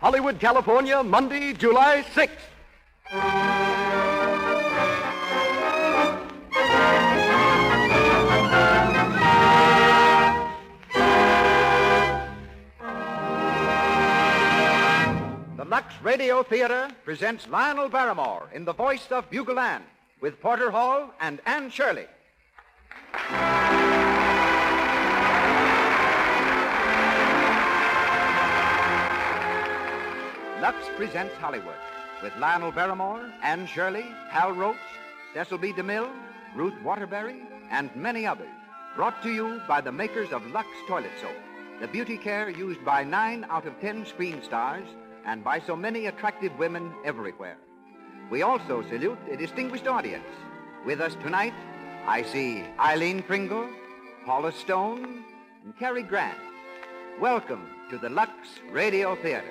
Hollywood, California, Monday, July 6th. The Lux Radio Theater presents Lionel Barrymore in the voice of Bugle Ann with Porter Hall and Anne Shirley. Lux presents Hollywood with Lionel Barrymore, Anne Shirley, Hal Roach, Cecil B. DeMille, Ruth Waterbury, and many others. Brought to you by the makers of Lux Toilet Soap, the beauty care used by nine out of ten screen stars and by so many attractive women everywhere. We also salute a distinguished audience. With us tonight, I see Aileen Pringle, Paula Stone, and Cary Grant. Welcome to the Lux Radio Theater.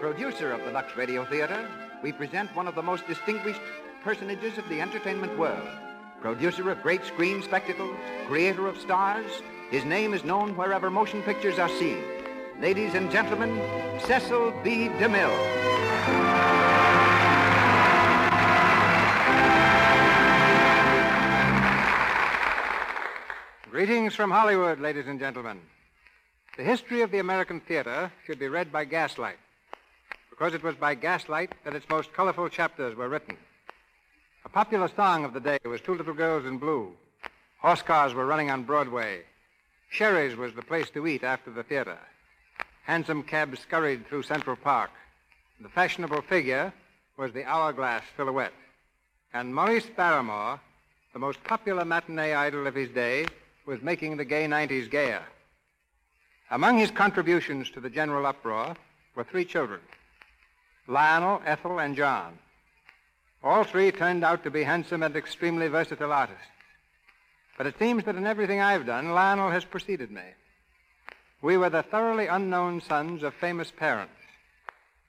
Producer of the Lux Radio Theater, we present one of the most distinguished personages of the entertainment world. Producer of great screen spectacles, creator of stars, his name is known wherever motion pictures are seen. Ladies and gentlemen, Cecil B. DeMille. Greetings from Hollywood, ladies and gentlemen. The history of the American theater should be read by gaslight, because it was by gaslight that its most colorful chapters were written. A popular song of the day was Two Little Girls in Blue. Horse cars were running on Broadway. Sherry's was the place to eat after the theater. Hansom cabs scurried through Central Park. The fashionable figure was the hourglass silhouette. And Maurice Barrymore, the most popular matinee idol of his day, was making the gay 90s gayer. Among his contributions to the general uproar were three children Lionel, Ethel, and John. All three turned out to be handsome and extremely versatile artists. But it seems that in everything I've done, Lionel has preceded me. We were the thoroughly unknown sons of famous parents.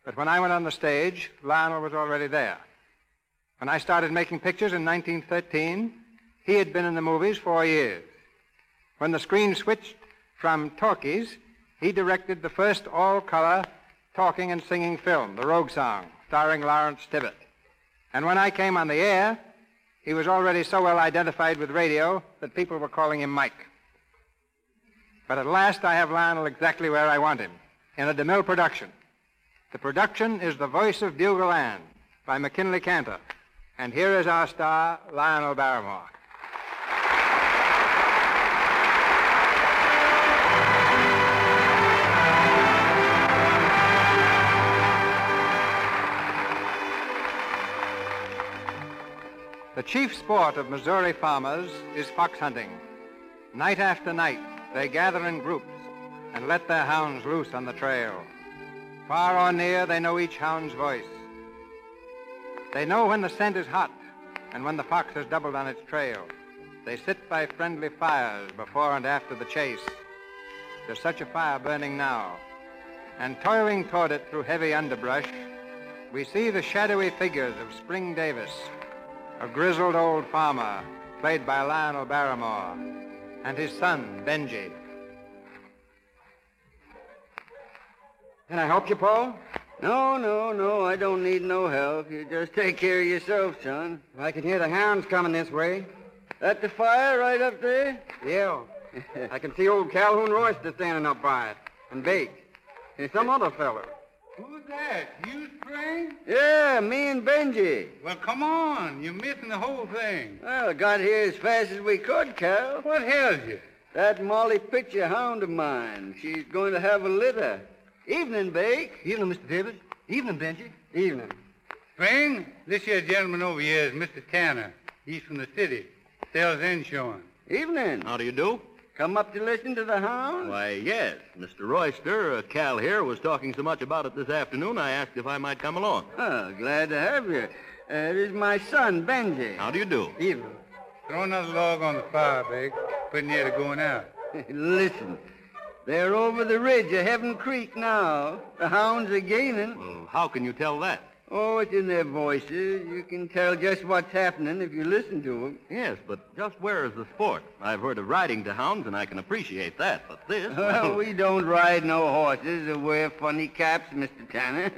But when I went on the stage, Lionel was already there. When I started making pictures in 1913, he had been in the movies four years. When the screen switched from talkies, he directed the first all-color talking and singing film, The Rogue Song, starring Lawrence Tibbett. And when I came on the air, he was already so well identified with radio that people were calling him Mike. But at last I have Lionel exactly where I want him, in a DeMille production. The production is The Voice of Bugle Ann by MacKinlay Kantor. And here is our star, Lionel Barrymore. The chief sport of Missouri farmers is fox hunting. Night after night, they gather in groups and let their hounds loose on the trail. Far or near, they know each hound's voice. They know when the scent is hot and when the fox has doubled on its trail. They sit by friendly fires before and after the chase. There's such a fire burning now. And toiling toward it through heavy underbrush, we see the shadowy figures of Spring Davis, a grizzled old farmer, played by Lionel Barrymore, and his son, Benji. Can I help you, Paul? No, no, no. I don't need no help. You just take care of yourself, son. I can hear the hounds coming this way. At the fire right up there? Yeah. I can see old Calhoun Royster standing up by it. And Bake. And some other fellow. Who's that? You, Spring? Yeah, me and Benji. Well, come on. You're missing the whole thing. Well, got here as fast as we could, Cal. What ails you? That Molly Pitcher hound of mine. She's going to have a litter. Evening, Bake. Evening, Mr. Davis. Evening, Benji. Evening. Spring, this here gentleman over here is Mr. Tanner. He's from the city. Sells insurance. Evening. How do you do? Come up to listen to the hounds? Why, yes. Mr. Royster, uh, Cal here, was talking so much about it this afternoon, I asked if I might come along. Oh, glad to have you. Uh, this is my son, Benji. How do you do? Evening. Throw another log on the fire, Big. Pretty near to going out. Listen, they're over the ridge of Heaven Creek now. The hounds are gaining. Well, how can you tell that? Oh, it's in their voices. You can tell just what's happening if you listen to them. Yes, but just where is the sport? I've heard of riding to hounds, and I can appreciate that, but this... Well, we don't ride no horses or wear funny caps, Mr. Tanner.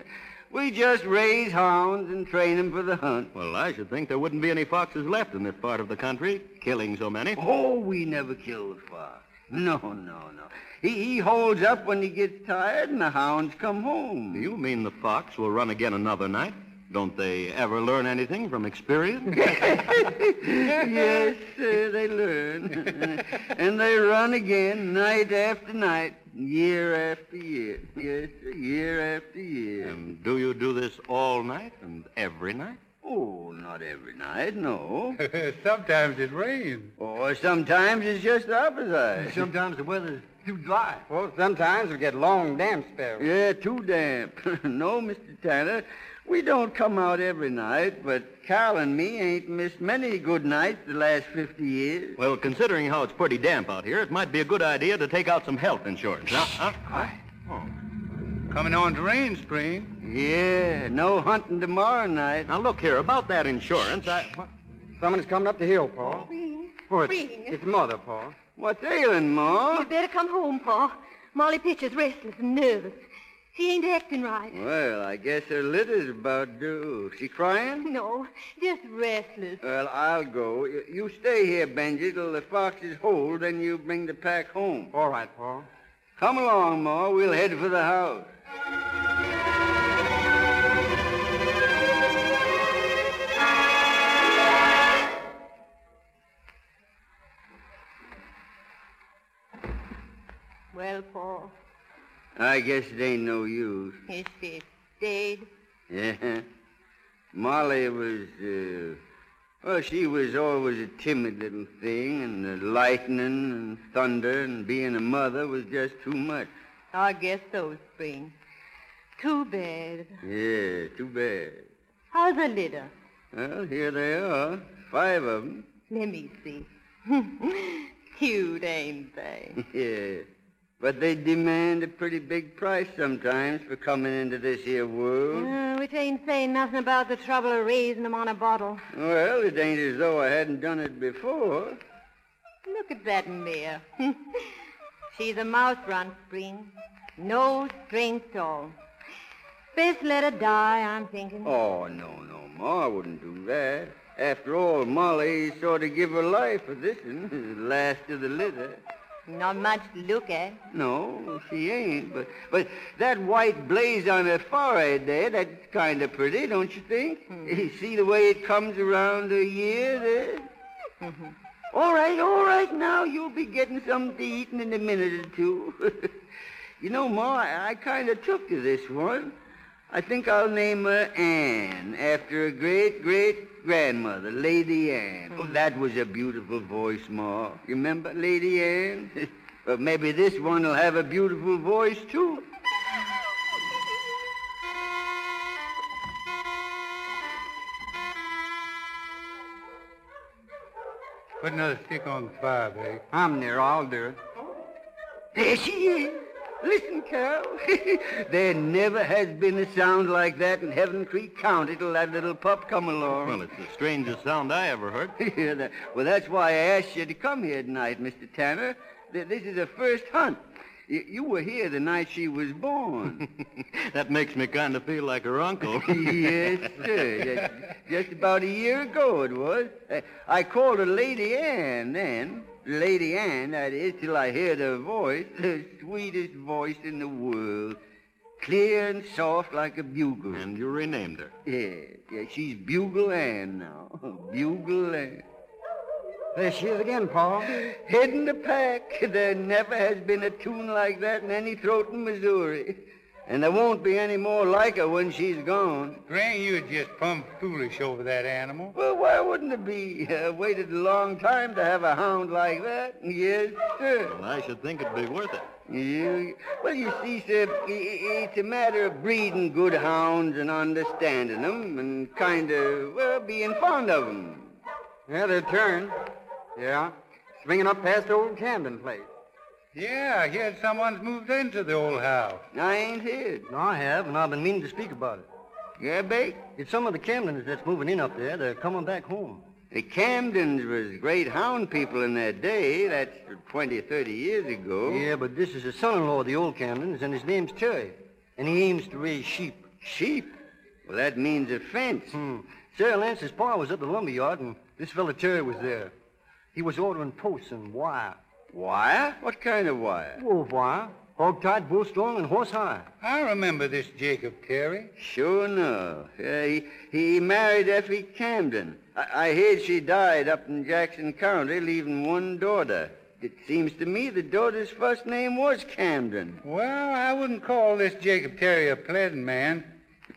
We just raise hounds and train 'em for the hunt. Well, I should think there wouldn't be any foxes left in this part of the country, killing so many. Oh, we never kill the fox. No, no, no. He, he holds up when he gets tired, and the hounds come home. You mean the fox will run again another night? Don't they ever learn anything from experience? yes, sir, they learn. and they run again night after night, year after year. Yes, sir, year after year. and do you do this all night and every night? Oh, not every night, no. Sometimes it rains. Or sometimes it's just the opposite. Sometimes the weather's too dry. Well, sometimes we get long damp spells. Yeah, too damp. no, Mr. Tanner, we don't come out every night, but Carl and me ain't missed many good nights the last 50 years. Well, considering how it's pretty damp out here, it might be a good idea to take out some health insurance. Huh? Huh? Oh. Coming on to rain, Spring. Yeah, no hunting tomorrow night. Now, look here, about that insurance, I... What? Someone's coming up the hill, Paul. Oh, it's, it's Mother, Paul. What's ailing, Ma? You better come home, Pa. Molly Pitcher's restless and nervous. She ain't acting right. Well, I guess her litter's about due. She crying? No, just restless. Well, I'll go. You- You stay here, Benji, till the foxes hold, then you bring the pack home. All right, Paul. Come along, Ma. We'll head for the house. Well, Paul. I guess it ain't no use. if she stayed. Yeah. Molly was, uh, well, she was always a timid little thing, and the lightning and thunder and being a mother was just too much. I guess so, Spring. Too bad. Yeah, too bad. How's the litter? Well, here they are, five of them. Let me see. Cute, ain't they? yeah. But they demand a pretty big price sometimes for coming into this here world. Uh, which ain't saying nothing about the trouble of raising them on a bottle. Well, it ain't as though I hadn't done it before. Look at that mare. She's a mouse run, Spring. No strength at all. Best let her die, I'm thinking. Oh, no, no, Ma, I wouldn't do that. After all, Molly sort of give her life for this one, last of the litter. Not much to look at. No, she ain't. But but that white blaze on her forehead there, that's kind of pretty, don't you think? Hmm. You see the way it comes around her ear there? Mm-hmm. all right, all right. Now you'll be getting something to eat in a minute or two. you know, Ma, I, I kind of took to this one. I think I'll name her Anne, after a great, great grandmother, Lady Anne. Oh, mm. that was a beautiful voice, Ma. You remember Lady Anne? well, maybe this one will have a beautiful voice, too. Put another stick on the fire, Blake. I'm near. I'll do it. There she is. Listen, Carol. there never has been a sound like that in Heaven Creek County till that little pup come along. Well, it's the strangest sound I ever heard. yeah, that, well, that's why I asked you to come here tonight, Mr. Tanner. This is the first hunt. You were here the night she was born. that makes me kind of feel like her uncle. yes, sir. Just, about a year ago it was. Uh, I called her Lady Anne then. Lady Anne, that is, till I heard her voice, the sweetest voice in the world. Clear and soft like a bugle. And you renamed her. Yeah, yeah, she's Bugle Ann now. Bugle Ann. There she is again, Paul. Heading the pack. There never has been a tune like that in any throat in Missouri. And there won't be any more like her when she's gone. Granny, you're just plumb foolish over that animal. Well, why wouldn't it be? Uh, waited a long time to have a hound like that. Yes, sir. Well, I should think it'd be worth it. You, well, you see, sir, i- i- it's a matter of breeding good hounds and understanding them and kind of, well, being fond of them. Yeah, they're. Yeah. Swinging up past old Camden place. Yeah, I heard someone's moved into the old house. I ain't here. No, I have, and I've been meaning to speak about it. Yeah, Bake? It's some of the Camdens that's moving in up there. They're coming back home. The Camdens was great hound people in their day. That's 20, 30 years ago. Yeah, but this is the son-in-law of the old Camdens, and his name's Terry. And he aims to raise sheep. Sheep? Well, that means a fence. Hmm. Sarah Lance's pa was at the lumber yard, and this fella Terry was there. He was ordering posts and wire. Wire? What kind of wire? Wolf wire. Hog-tied, bull-strong, and horse-high. I remember this Jacob Terry. Sure enough. Yeah, he, he married Effie Camden. I, I heard she died up in Jackson County, leaving one daughter. It seems to me the daughter's first name was Camden. Well, I wouldn't call this Jacob Terry a pleasant man.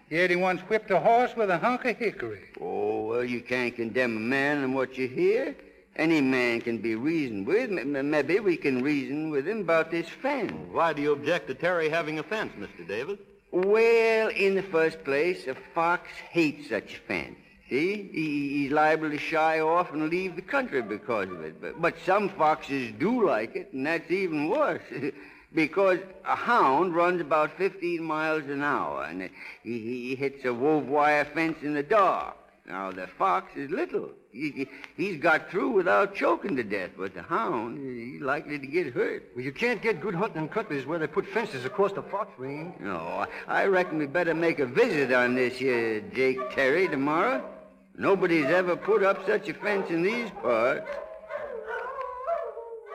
Yet he once whipped a horse with a hunk of hickory. Oh, well, you can't condemn a man on what you hear. Any man can be reasoned with. M- maybe we can reason with him about this fence. Why do you object to Terry having a fence, Mr. Davis? Well, in the first place, a fox hates such fence. See? He, he's liable to shy off and leave the country because of it. But, but some foxes do like it, and that's even worse. because a hound runs about 15 miles an hour, and he, he hits a wove wire fence in the dark. Now, the fox is little. He, he- he's got through without choking to death, but the hound, he's likely to get hurt. Well, you can't get good hunting in countries where they put fences across the fox range. No, I I reckon we better make a visit on this here Jake Terry tomorrow. Nobody's ever put up such a fence in these parts.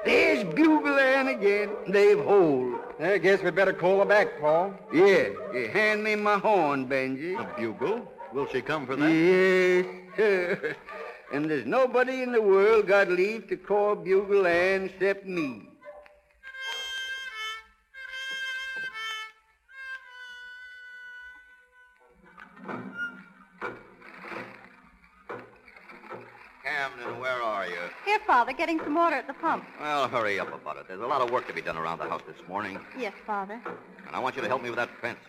There's Bugle Ann again. They've holed. I guess we better call her back, Paul. Yeah, yeah, hand me my horn, Benji. A bugle? Will she come for that? Yes, sir. And there's nobody in the world got leave to call Bugle Ann except me. Camden, where are you? Here, Father, getting some water at the pump. Well, hurry up about it. There's a lot of work to be done around the house this morning, Yes, Father. and I want you to help me with that fence.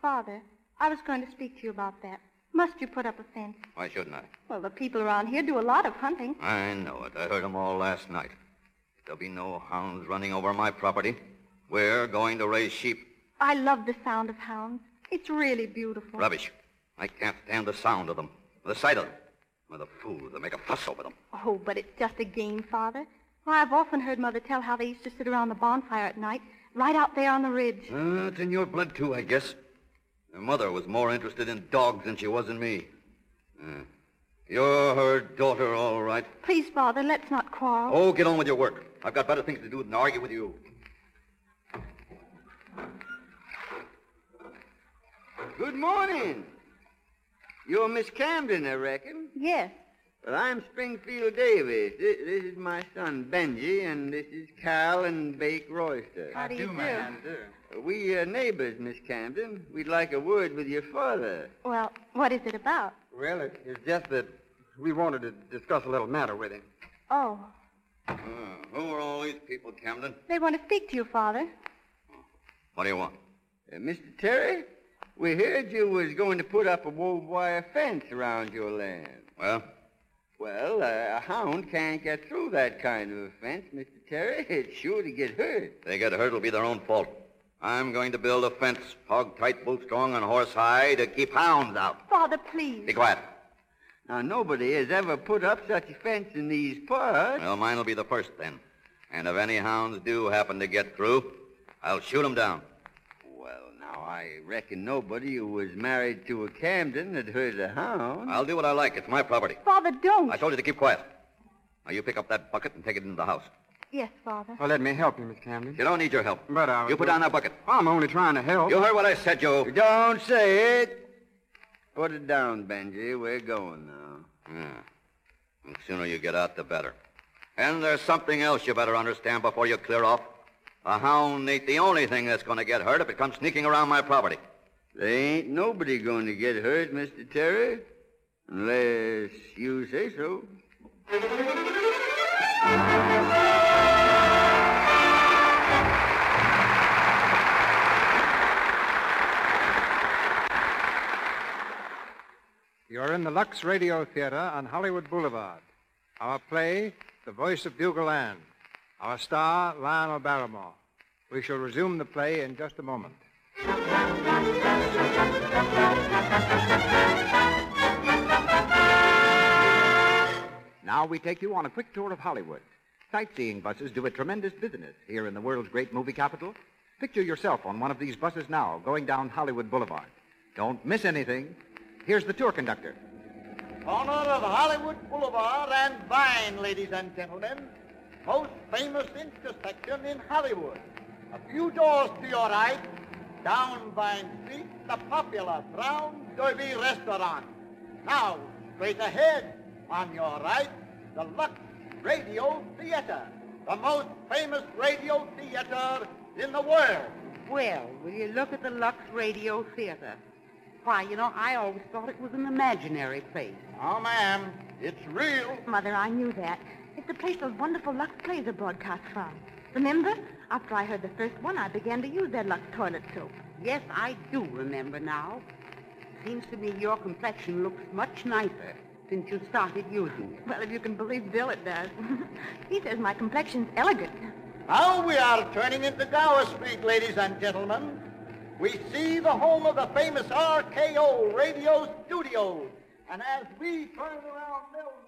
Father, I was going to speak to you about that. Must you put up a fence? Why shouldn't I? Well, the people around here do a lot of hunting. I know it. I heard them all last night. There'll be no hounds running over my property. We're going to raise sheep. I love the sound of hounds. It's really beautiful. Rubbish. I can't stand the sound of them, the sight of them, or the fools that make a fuss over them. Oh, but it's just a game, Father. Why, I've often heard Mother tell how they used to sit around the bonfire at night, right out there on the ridge. Uh, it's in your blood, too, I guess. Your mother was more interested in dogs than she was in me. Uh, you're her daughter, all right. Please, Father, let's not quarrel. Oh, get on with your work. I've got better things to do than argue with you. Good morning. You're Miss Camden, I reckon. Yes. Well, I'm Springfield Davis. This, this is my son, Benji, and this is Cal and Bake Royster. How do you do? man. We are neighbors, Miss Camden. We'd like a word with your father. Well, what is it about? Well, it, it's just that we wanted to discuss a little matter with him. Oh, Uh, who are all these people, Camden? they want to speak to you, Father. What do you want? Uh, Mr. Terry, we heard you was going to put up a wove wire fence around your land. Well, Well, uh, a hound can't get through that kind of a fence, Mr. Terry. It's sure to get hurt. If they get hurt, it'll be their own fault. I'm going to build a fence, hog tight, boot strong, and horse high to keep hounds out. Father, please. Be quiet. Now, nobody has ever put up such a fence in these parts. Well, mine will be the first then. And if any hounds do happen to get through, I'll shoot 'em down. Well, now, I reckon nobody who was married to a Camden had heard a hound. I'll do what I like. It's my property. Father, don't. I told you to keep quiet. Now, you pick up that bucket and take it into the house. Yes, Father. Well, let me help you, Miss Camden. You don't need your help. But I was... You put down that bucket. I'm only trying to help. You heard what I said, Joe. Don't say it. Put it down, Benji. We're going now. Yeah. The sooner you get out, the better. And there's something else you better understand before you clear off. A hound ain't the only thing that's going to get hurt if it comes sneaking around my property. There ain't nobody going to get hurt, Mr. Terry. Unless you say so. You're in the Lux Radio Theater on Hollywood Boulevard. Our play, The Voice of Bugle Ann. Our star, Lionel Barrymore. We shall resume the play in just a moment. Now we take you on a quick tour of Hollywood. Sightseeing buses do a tremendous business here in the world's great movie capital. Picture yourself on one of these buses now, going down Hollywood Boulevard. Don't miss anything. Here's the tour conductor. Corner of Hollywood Boulevard and Vine, ladies and gentlemen. Most famous intersection in Hollywood. A few doors to your right, down Vine Street, the popular Brown Derby Restaurant. Now, straight ahead, on your right, the Lux Radio Theater, the most famous radio theater in the world. Well, will you look at the Lux Radio Theater? Why, you know, I always thought it was an imaginary place. Oh, ma'am, it's real. Mother, I knew that. It's the place those wonderful Lux plays are broadcast from. Remember? After I heard the first one, I began to use their Lux toilet soap. Yes, I do remember now. Seems to me your complexion looks much nicer since you started using it. Well, if you can believe Bill, it does. he says my complexion's elegant. Now we are turning into Gower Street, ladies and gentlemen. We see the home of the famous RKO Radio Studios. And as we turn around Melrose,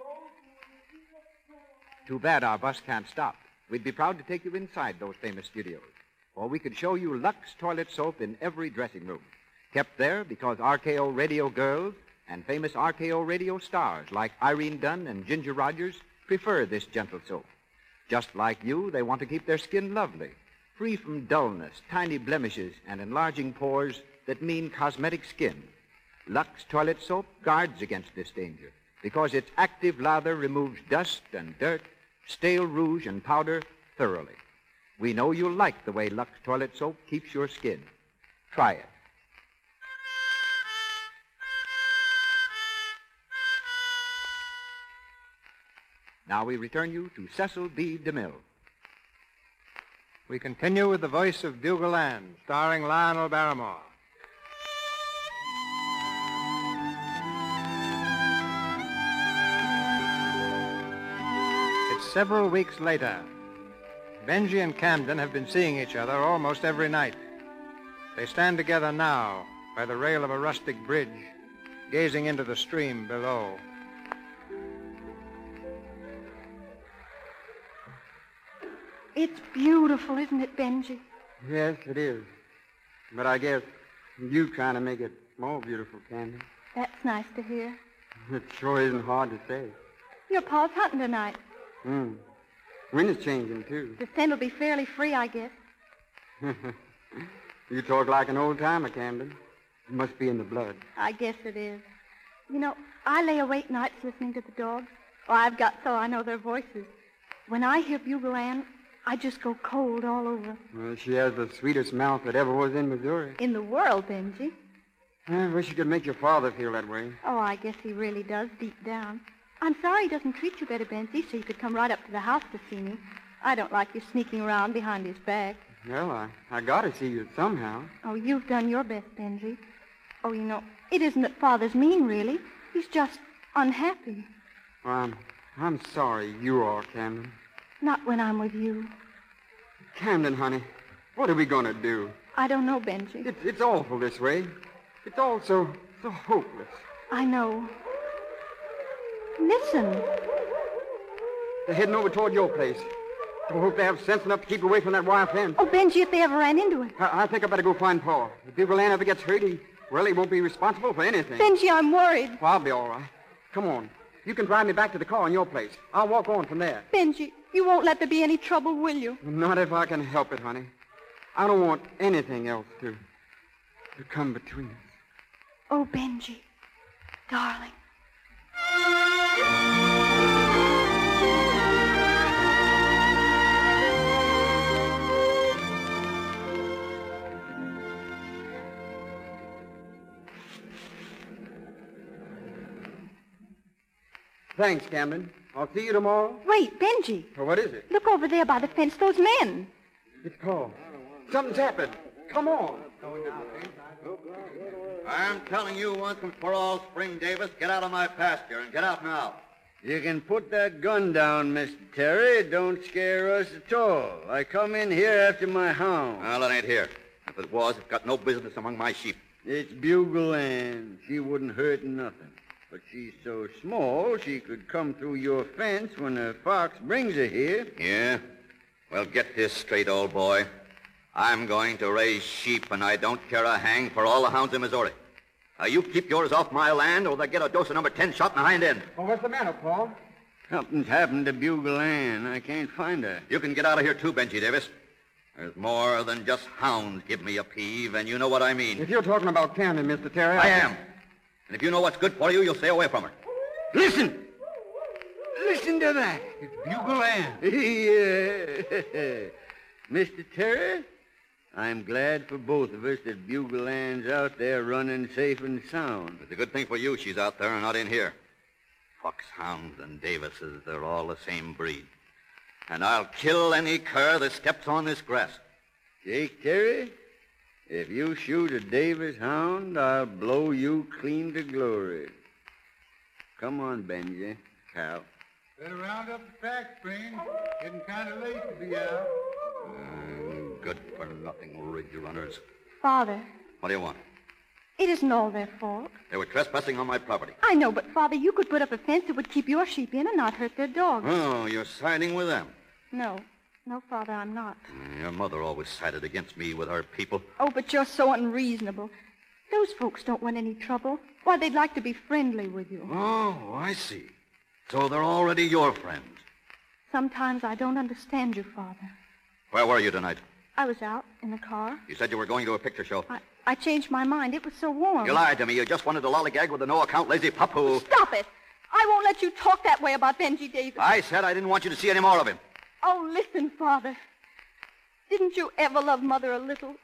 Too bad our bus can't stop. We'd be proud to take you inside those famous studios. Or we could show you Lux toilet soap in every dressing room. Kept there because RKO radio girls and famous RKO radio stars like Irene Dunne and Ginger Rogers prefer this gentle soap. Just like you, they want to keep their skin lovely, free from dullness, tiny blemishes, and enlarging pores that mean cosmetic skin. Lux toilet soap guards against this danger because its active lather removes dust and dirt, stale rouge and powder thoroughly. We know you'll like the way Lux toilet soap keeps your skin. Try it. Now we return you to Cecil B. DeMille. We continue with the voice of Bugle Ann, starring Lionel Barrymore. Several weeks later. Benji and Camden have been seeing each other almost every night. They stand together now by the rail of a rustic bridge, gazing into the stream below. It's beautiful, isn't it, Benji? Yes, it is. But I guess you trying to make it more beautiful, Candy. That's nice to hear. It sure isn't hard to say. Your pa's hunting tonight. Hmm. Wind is changing, too. The scent will be fairly free, I guess. you talk like an old timer, Camden. It must be in the blood. I guess it is. You know, I lay awake nights listening to the dogs. Oh, I've got so I know their voices. When I hear Bugle Ann, I just go cold all over. Well, she has the sweetest mouth that ever was in Missouri. In the world, Benji. I wish you could make your father feel that way. Oh, I guess he really does deep down. I'm sorry he doesn't treat you better, Benji, so you could come right up to the house to see me. I don't like you sneaking around behind his back. Well, I, I gotta see you somehow. Oh, you've done your best, Benji. Oh, you know, it isn't that Father's mean, really. He's just unhappy. Well, I'm, I'm sorry you are, Camden. Not when I'm with you. Camden, honey, what are we going to do? I don't know, Benji. It's, it's awful this way. It's all so, so hopeless. I know. Listen. They're heading over toward your place. I hope they have sense enough to keep away from that wire fence. Oh, Benji, if they ever ran into it. I, I think I better go find Paul. If Land ever gets hurt, he, well, he won't be responsible for anything. Benji, I'm worried. Well, I'll be all right. Come on. You can drive me back to the car in your place. I'll walk on from there. Benji, you won't let there be any trouble, will you? Not if I can help it, honey. I don't want anything else to, to come between us. Oh, Benji, darling. Thanks, Camden. I'll see you tomorrow. Wait, Benji. Well, what is it? Look over there by the fence, those men. It's Paul. Something's happened. Come on. Eh? I'm telling you once and for all, Spring Davis, get out of my pasture and get out now. You can put that gun down, Mr. Terry. Don't scare us at all. I come in here after my hound. Well, it ain't here. If it was, it's got no business among my sheep. It's Bugle Ann. She wouldn't hurt nothing. But she's so small she could come through your fence when a fox brings her here. Yeah? Well, get this straight, old boy. I'm going to raise sheep, and I don't care a hang for all the hounds in Missouri. Now, you keep yours off my land, or they'll get a dose of number 10 shot in the hind end. Well, what's the matter, Paul? Something's happened to Bugle Ann. I can't find her. You can get out of here, too, Benji Davis. There's more than just hounds give me a peeve, and you know what I mean. If you're talking about Camden, Mr. Terry, I am. And if you know what's good for you, you'll stay away from her. Listen! Listen to that. It's Bugle Ann. yeah. Mr. Terry, I'm glad for both of us that Bugle Ann's out there running safe and sound. It's a good thing for you she's out there and not in here. Foxhounds and Davises, they're all the same breed. And I'll kill any cur that steps on this grass. Jake Terry, if you shoot a Davis hound, I'll blow you clean to glory. Come on, Benji. Cal. Better round up the pack, Spring. Getting kind of late to be out. Uh, good for nothing ridge runners. Father, What do you want? it isn't all their fault. They were trespassing on my property. I know, but Father, you could put up a fence that would keep your sheep in and not hurt their dogs. Oh, you're siding with them. No. No, Father, I'm not. Your mother always sided against me with her people. Oh, but you're so unreasonable. Those folks don't want any trouble. Why, they'd like to be friendly with you. Oh, I see. So they're already your friends. Sometimes I don't understand you, Father. Where were you tonight? I was out in the car. You said you were going to a picture show. I, I changed my mind. It was so warm. You lied to me. You just wanted to lollygag with a no-account lazy pup who... Stop it! I won't let you talk that way about Benji Davis. I said I didn't want you to see any more of him. Oh, listen, Father. Didn't you ever love Mother a little?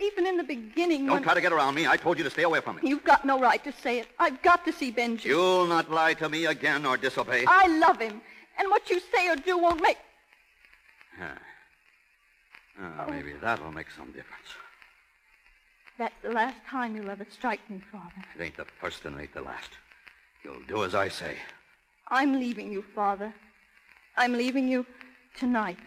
Even in the beginning Don't when... try to get around me. I told you to stay away from him. You've got no right to say it. I've got to see Benji. You'll not lie to me again or disobey. I love him. And what you say or do won't make... Ah. Ah, maybe that'll make some difference. That's the last time you'll ever strike me, Father. It ain't the first and it ain't the last. You'll do as I say. I'm leaving you, Father. I'm leaving you tonight.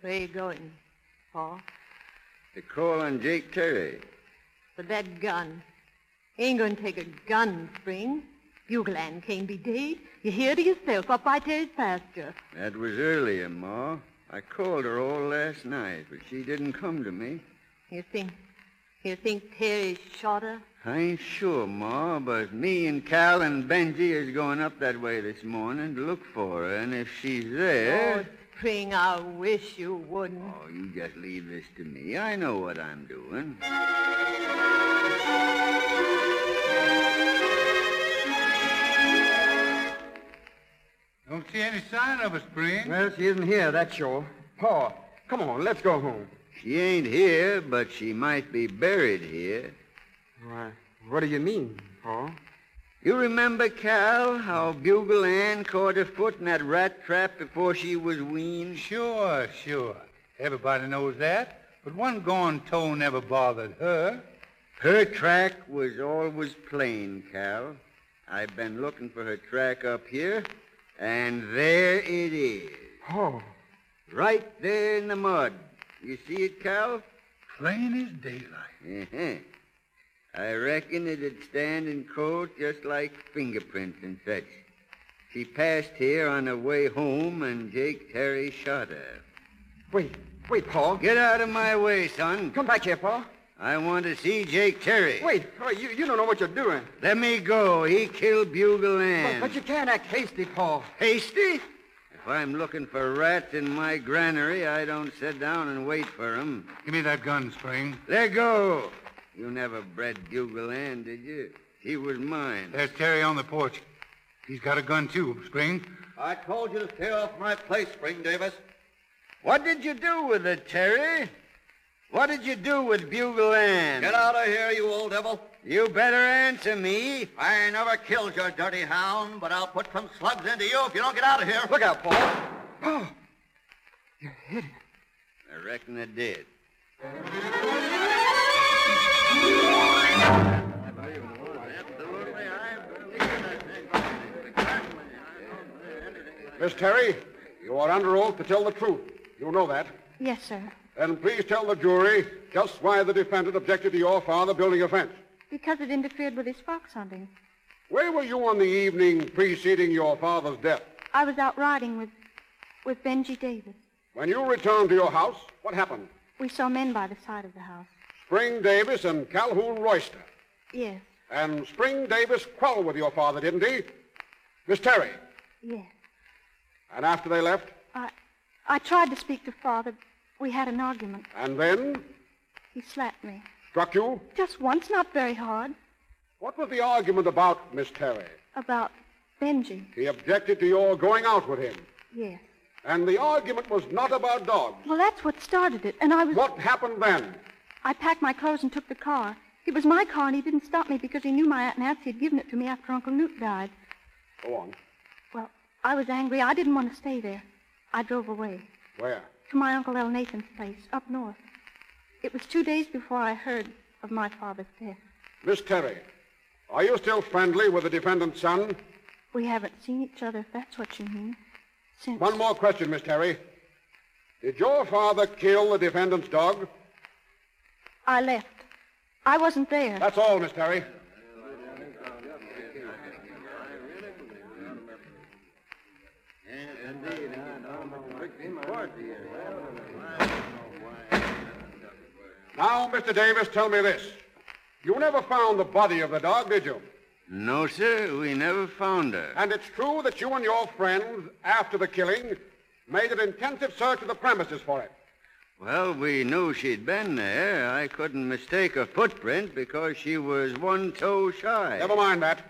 Where are you going, Paul? To call on Jake Terry. For that gun. Ain't gonna take a gun, Spring. Bugle Ann can't be dead. You hear to yourself up by Terry's pasture. That was earlier, Ma. I called her all last night, but she didn't come to me. You think, you think Terry shot her? I ain't sure, Ma, but me and Cal and Benji is going up that way this morning to look for her, and if she's there... Oh, Spring, I wish you wouldn't. Oh, you just leave this to me. I know what I'm doing. Don't see any sign of a Spring. Well, she isn't here, that's sure. Paul, come on, let's go home. She ain't here, but she might be buried here. Why, what do you mean, Paul? You remember, Cal, how Bugle Ann caught her foot in that rat trap before she was weaned? Sure, sure. Everybody knows that. But one gone toe never bothered her. Her track was always plain, Cal. I've been looking for her track up here, and there it is. Oh. Right there in the mud. You see it, Cal? Plain as daylight. Uh-huh. I reckon it'd stand in court just like fingerprints and such. She passed here on her way home, and Jake Terry shot her. Wait, wait, Paul. Get out of my way, son. Come back here, Paul. I want to see Jake Terry. Wait, oh, you, you don't know what you're doing. Let me go. He killed Bugle Ann. But, but you can't act hasty, Paul. Hasty? If I'm looking for rats in my granary, I don't sit down and wait for 'em. Give me that gun, Spring. Let go. You never bred Bugle Ann, did you? He was mine. There's Terry on the porch. He's got a gun, too, Spring. I told you to stay off my place, Spring Davis. What did you do with it, Terry? What did you do with Bugle Ann? Get out of here, you old devil. You better answer me. I never killed your dirty hound, but I'll put some slugs into you if you don't get out of here. Look out, Paul. Oh, you hit it. I reckon I did. Miss Terry, you are under oath to tell the truth. You know that. Yes, sir. Then please tell the jury just why the defendant objected to your father building a fence. Because it interfered with his fox hunting. Where were you on the evening preceding your father's death? I was out riding with with Benji Davis. When you returned to your house, what happened? We saw men by the side of the house. Spring Davis and Calhoun Royster. Yes. And Spring Davis quarreled with your father, didn't he? Miss Terry. Yes. And after they left? I I tried to speak to father. We had an argument. And then? He slapped me. Struck you? Just once, not very hard. What was the argument about, Miss Terry? About Benji. He objected to your going out with him. Yes. And the argument was not about dogs. Well, that's what started it. And I was. What happened then? I packed my clothes and took the car. It was my car, and he didn't stop me because he knew my Aunt Nancy had given it to me after Uncle Newt died. Go on. I was angry. I didn't want to stay there. I drove away. Where? To my Uncle Elnathan's place, up north. It was two days before I heard of my father's death. Miss Terry, are you still friendly with the defendant's son? We haven't seen each other, if that's what you mean. Since. One more question, Miss Terry. Did your father kill the defendant's dog? I left. I wasn't there. That's all, Miss Terry. Now, Mr. Davis, tell me this. You never found the body of the dog, did you? No, sir. We never found her. And it's true that you and your friends, after the killing, made an intensive search of the premises for it. Well, we knew she'd been there. I couldn't mistake her footprint because she was one toe shy. Never mind that.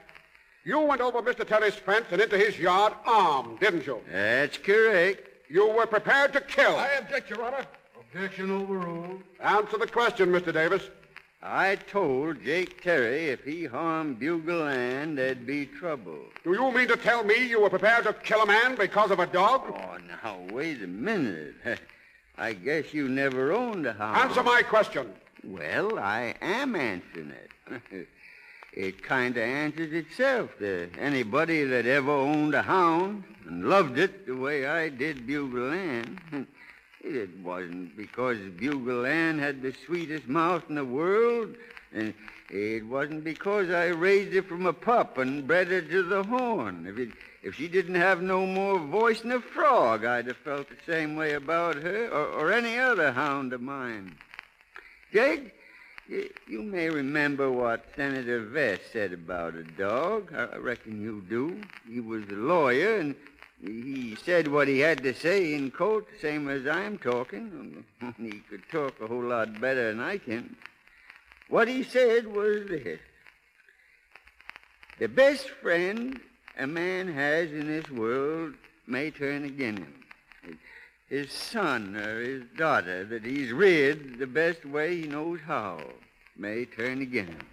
You went over Mr. Terry's fence and into his yard armed, didn't you? That's correct. You were prepared to kill. I object, Your Honor. Objection overruled. Answer the question, Mr. Davis. I told Jake Terry if he harmed Bugle Ann, there'd be trouble. Do you mean to tell me you were prepared to kill a man because of a dog? Oh, now, wait a minute. I guess you never owned a hound. Answer my question. Well, I am answering it. it kind of answers itself to anybody that ever owned a hound and loved it the way I did Bugle Ann. It wasn't because Bugle Ann had the sweetest mouth in the world, and it wasn't because I raised her from a pup and bred her to the horn. If, it, if she didn't have no more voice than a frog, I'd have felt the same way about her or, or any other hound of mine. Jake, you, may remember what Senator Vest said about a dog. I, reckon you do. He was a lawyer, and he said what he had to say in court, same as I'm talking. He could talk a whole lot better than I can. What he said was this The best friend a man has in this world may turn against him. His son or his daughter that he's reared the best way he knows how may turn again him.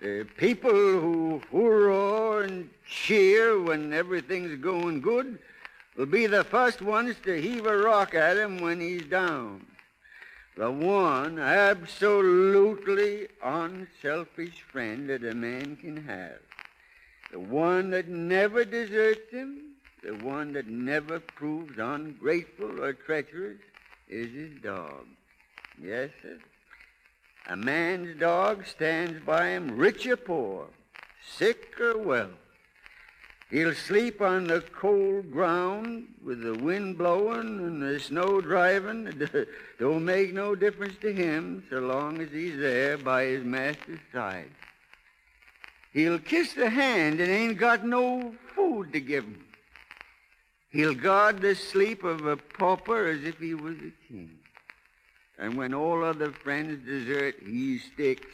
The people who hoorah and cheer when everything's going good will be the first ones to heave a rock at him when he's down. The one absolutely unselfish friend that a man can have. The one that never deserts him, the one that never proves ungrateful or treacherous, is his dog. Yes, sir. A man's dog stands by him, rich or poor, sick or well. He'll sleep on the cold ground with the wind blowing and the snow driving. It don't make no difference to him so long as he's there by his master's side. He'll kiss the hand and ain't got no food to give him. He'll guard the sleep of a pauper as if he was a king. And when all other friends desert, he sticks.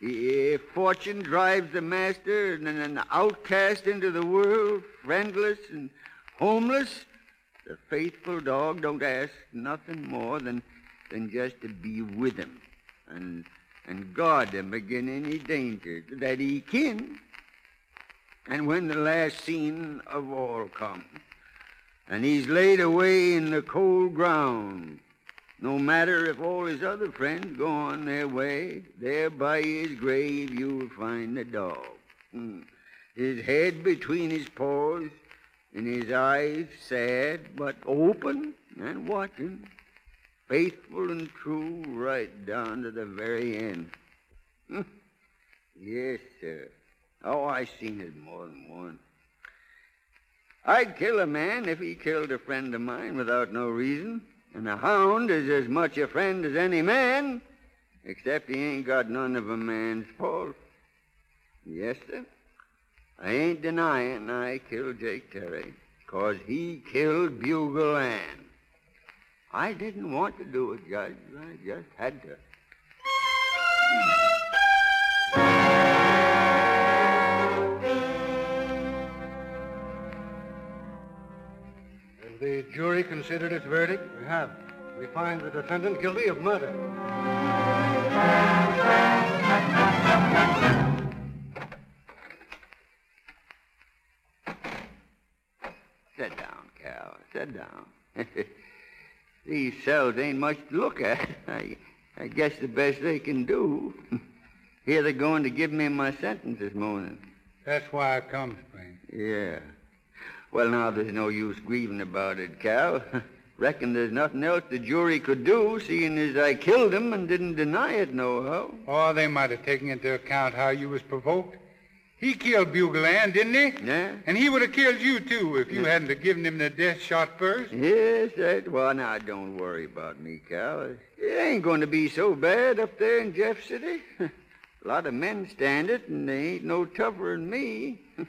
If eh, fortune drives the master and an outcast into the world, friendless and homeless, the faithful dog don't ask nothing more than, than just to be with him and, and guard him against any danger that he can. And when the last scene of all comes, and he's laid away in the cold ground, no matter if all his other friends go on their way, there by his grave you'll find the dog. Hmm. His head between his paws, and his eyes sad but open and watching, faithful and true right down to the very end. Hmm. yes, sir. Oh, I've seen it more than once. I'd kill a man if he killed a friend of mine without no reason. And a hound is as much a friend as any man, except he ain't got none of a man's fault. Yes, sir. I ain't denying I killed Jake Terry, 'cause he killed Bugle Ann. I didn't want to do it, Judge. I just had to. The jury considered its verdict? We have. We find the defendant guilty of murder. Sit down, Cal. Sit down. These cells ain't much to look at. I, I guess the best they can do. Here they're going to give me my sentence this morning. That's why I come, Spring. Yeah. Well, now there's no use grieving about it, Cal. Reckon there's nothing else the jury could do, seeing as I killed him and didn't deny it nohow. Oh, they might have taken into account how you was provoked. He killed Bugle Ann, eh, didn't he? Yeah. And he would have killed you, too, if you Yeah. hadn't have given him the death shot first. Yes, that. Well, now don't worry about me, Cal. It ain't going to be so bad up there in Jeff City. A lot of men stand it, and they ain't no tougher than me.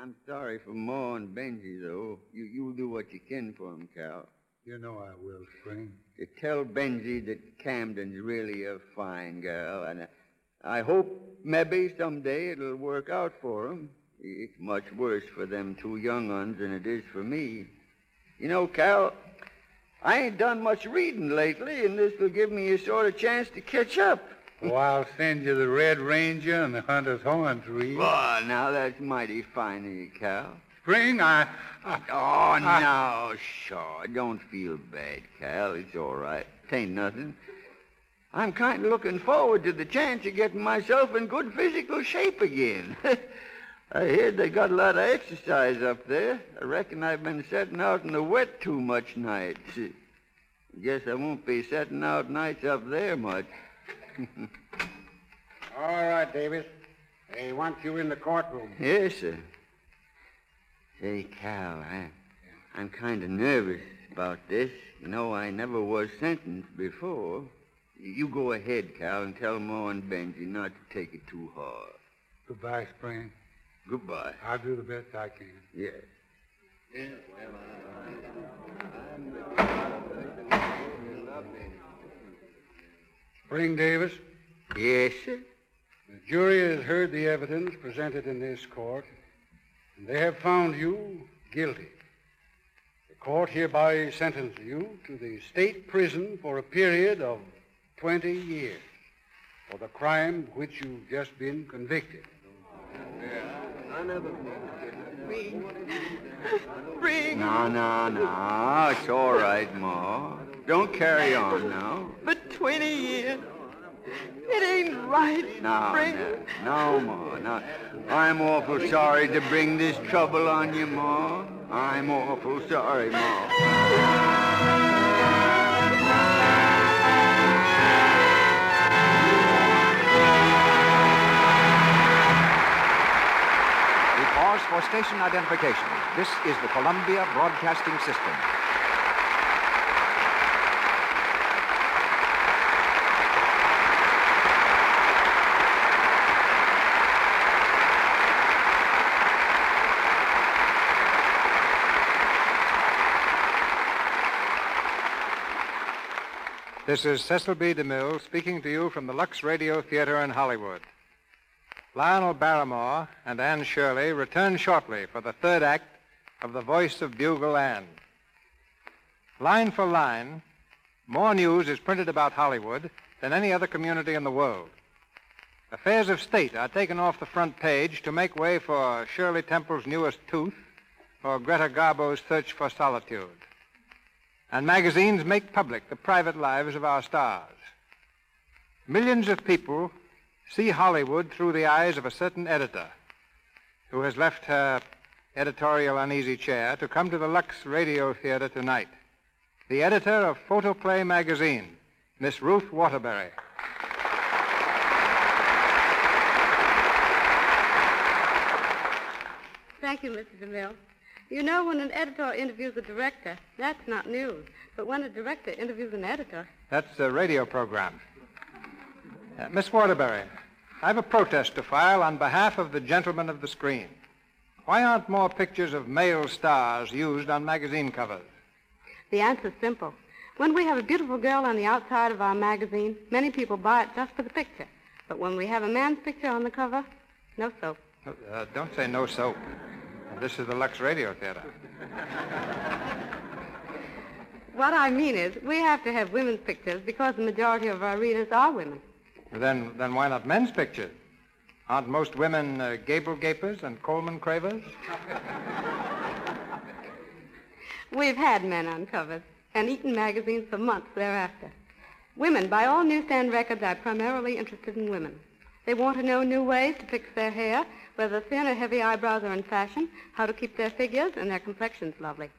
I'm sorry for Ma and Benji, though. You you'll do what you can for 'em, Cal. You know I will, Spring. To tell Benji that Camden's really a fine girl, and I hope maybe someday it'll work out for 'em. It's much worse for them two young uns than it is for me. You know, Cal, I ain't done much reading lately, and this will give me a sort of chance to catch up. Oh, I'll send you the Red Ranger and the Hunter's Horn to read. Oh, now that's mighty fine of you, Cal. Spring, I... Oh, I- no, sure. Don't feel bad, Cal. It's all right. Tain't nothing. I'm kind of looking forward to the chance of getting myself in good physical shape again. I hear they got a lot of exercise up there. I reckon I've been setting out in the wet too much nights. Guess I won't be setting out nights up there much. All right, Davis. They want you in the courtroom. Yes, sir. Say, Cal, I, I'm kind of nervous about this. You know, I never was sentenced before. You go ahead, Cal, and tell Ma and Benji not to take it too hard. Goodbye, Spring. Goodbye. I'll do the best I can. Yes. Spring Davis, Yes, sir. the jury has heard the evidence presented in this court, and they have found you guilty. The court hereby sentences you to the state prison for a period of 20 years. for the crime which you've just been convicted. Spring. No, no, no. It's all right, Ma. Don't carry on now. But 20 years. It ain't right, No, Spring. no, no, Ma. No. I'm awful sorry to bring this trouble on you, Ma. I'm awful sorry, Ma. We pause for station identification. This is the Columbia Broadcasting System. This is Cecil B. DeMille speaking to you from the Lux Radio Theater in Hollywood. Lionel Barrymore and Anne Shirley return shortly for the third act of The Voice of Bugle Ann. Line for line, more news is printed about Hollywood than any other community in the world. Affairs of state are taken off the front page to make way for Shirley Temple's newest tooth or Greta Garbo's search for solitude. And magazines make public the private lives of our stars. Millions of people see Hollywood through the eyes of a certain editor who has left her editorial uneasy chair to come to the Lux Radio Theater tonight. The editor of Photoplay magazine, Miss Ruth Waterbury. Thank you, Mr. DeMille. You know, when an editor interviews a director, that's not news. But when a director interviews an editor, That's a radio program. Uh, Miss Waterbury, I have a protest to file on behalf of the gentlemen of the screen. Why aren't more pictures of male stars used on magazine covers? the answer's simple. When we have a beautiful girl on the outside of our magazine, many people buy it just for the picture. But when we have a man's picture on the cover, no soap. Uh, don't say no soap. This is the Lux Radio Theater. What I mean is, we have to have women's pictures because the majority of our readers are women. Then, then why not men's pictures? Aren't most women uh, Gable Gapers and Coleman Cravers? We've had men on covers and eaten magazines for months thereafter. Women, by all newsstand records, are primarily interested in women. They want to know new ways to fix their hair, whether thin or heavy eyebrows are in fashion, how to keep their figures and their complexions lovely.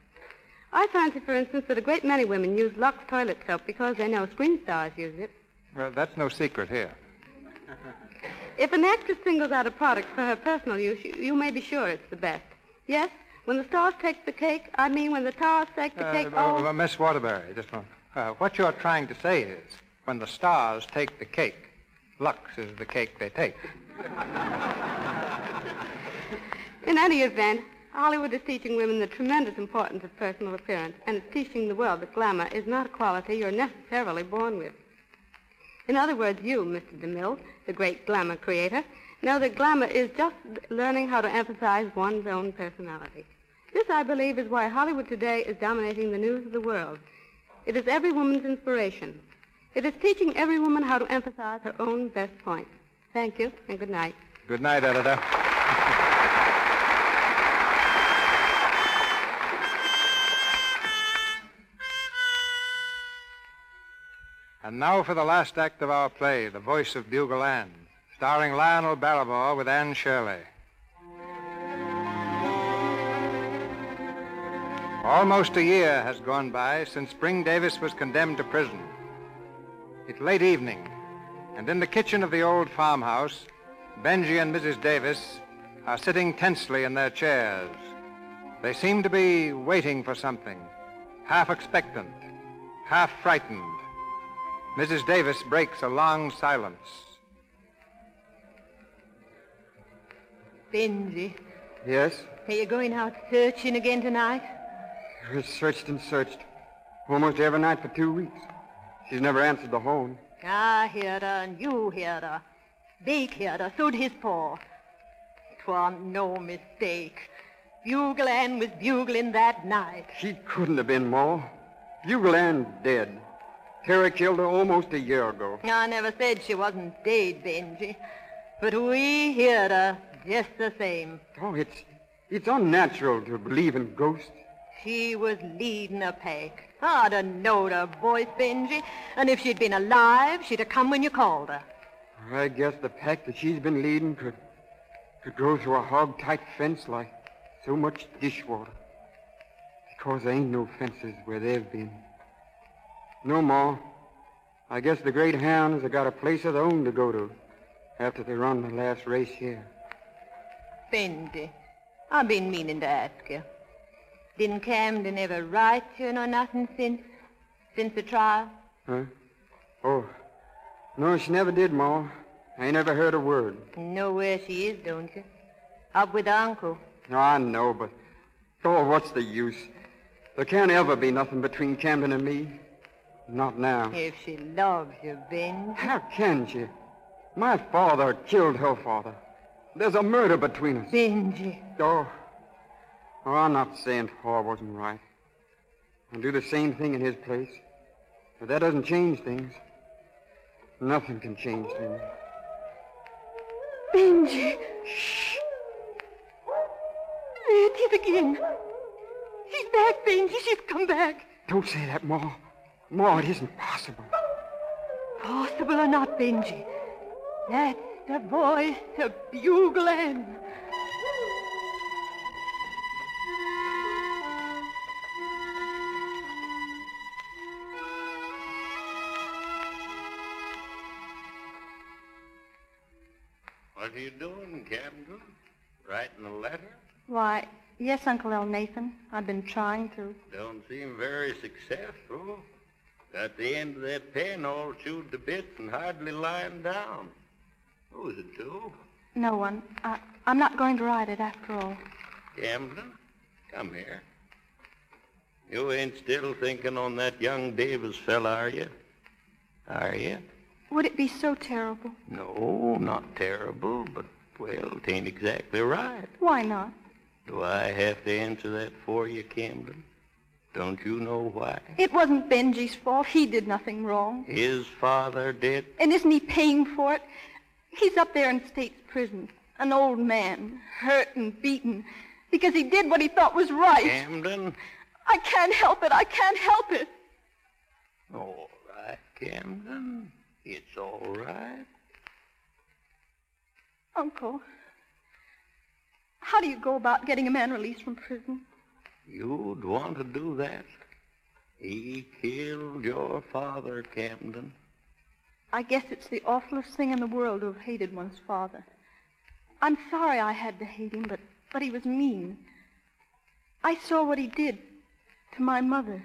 I fancy, for instance, that a great many women use Lux toilet soap because they know screen stars use it. Well, that's no secret here. If an actress singles out a product for her personal use, you, you may be sure it's the best. Yes, when the stars take the cake, I mean when the stars take the Uh, cake, oh, uh, Miss Waterbury, just moment. Uh, what you're trying to say is, when the stars take the cake, Lux is the cake they take. In any event, Hollywood is teaching women the tremendous importance of personal appearance, and it's teaching the world that glamour is not a quality you're necessarily born with. In other words, you, Mr. DeMille, the great glamour creator, know that glamour is just learning how to emphasize one's own personality. This, I believe, is why Hollywood today is dominating the news of the world. It is every woman's inspiration. It is teaching every woman how to emphasize her own best points. Thank you, and good night. Good night, editor. And now for the last act of our play, The Voice of Bugle Ann, starring Lionel Barrymore with Anne Shirley. Almost a year has gone by since Spring Davis was condemned to prison. It's late evening, and in the kitchen of the old farmhouse, Benji and Mrs. Davis are sitting tensely in their chairs. They seem to be waiting for something, half expectant, half frightened. Mrs. Davis breaks a long silence. Benji, Yes? are you going out searching again tonight? We searched and searched. Almost every night for two weeks. She's never answered the phone. I heard her and you heard her. Bake heard her, so'd his paw. 'Twan't no mistake. Bugle Ann was bugling that night. She couldn't have been more. Bugle Ann dead. Terry killed her almost a year ago. I never said she wasn't dead, Benji. But we heard her just the same. Oh, it's it's unnatural to believe in ghosts. She was leading a pack. I'd have knowed her voice, Benji. And if she'd been alive, she'd have come when you called her. I guess the pack that she's been leading could could go through a hog-tight fence like so much dishwater. Because there ain't no fences where they've been. No more. I guess the great hounds have got a place of their own to go to after they run the last race here. Benji, I've been meaning to ask you. Didn't Camden ever write you nor nothing since, since the trial? Huh? Oh, no, she never did, Ma. I ain't ever heard a word. Know where she is, don't you? Up with Uncle. No, I know, but oh, what's the use? There can't ever be nothing between Camden and me. Not now. If she loves you, Ben. How can she? My father killed her father. There's a murder between us. Benji. Oh. Oh, I'm not saying Paul wasn't right. I'll do the same thing in his place. But that doesn't change things. Nothing can change things. Benji. Shh. There it is again. She's back, Benji. She's come back. Don't say that, Ma. Ma, it isn't possible. Possible or not, Benji. That's the voice of Bugle Ann. Yes, Uncle Elnathan. I've been trying to. Don't seem very successful. Got the end of that pen all chewed to bits and hardly lying down. Who's it to? No one. I, I'm not going to ride it after all. Camden, come here. You ain't still thinking on that young Davis fella, are you? Are you? Would it be so terrible? No, not terrible, but, well, it ain't exactly right. Why not? Do I have to answer that for you, Camden? Don't you know why? It wasn't Benji's fault. He did nothing wrong. His father did. And isn't he paying for it? He's up there in state's prison, an old man, hurt and beaten, because he did what he thought was right. Camden? I can't help it. I can't help it. All right, Camden. It's all right. Uncle, how do you go about getting a man released from prison? You'd want to do that? He killed your father, Camden. I guess it's the awfulest thing in the world to have hated one's father. I'm sorry I had to hate him, but, but he was mean. I saw what he did to my mother.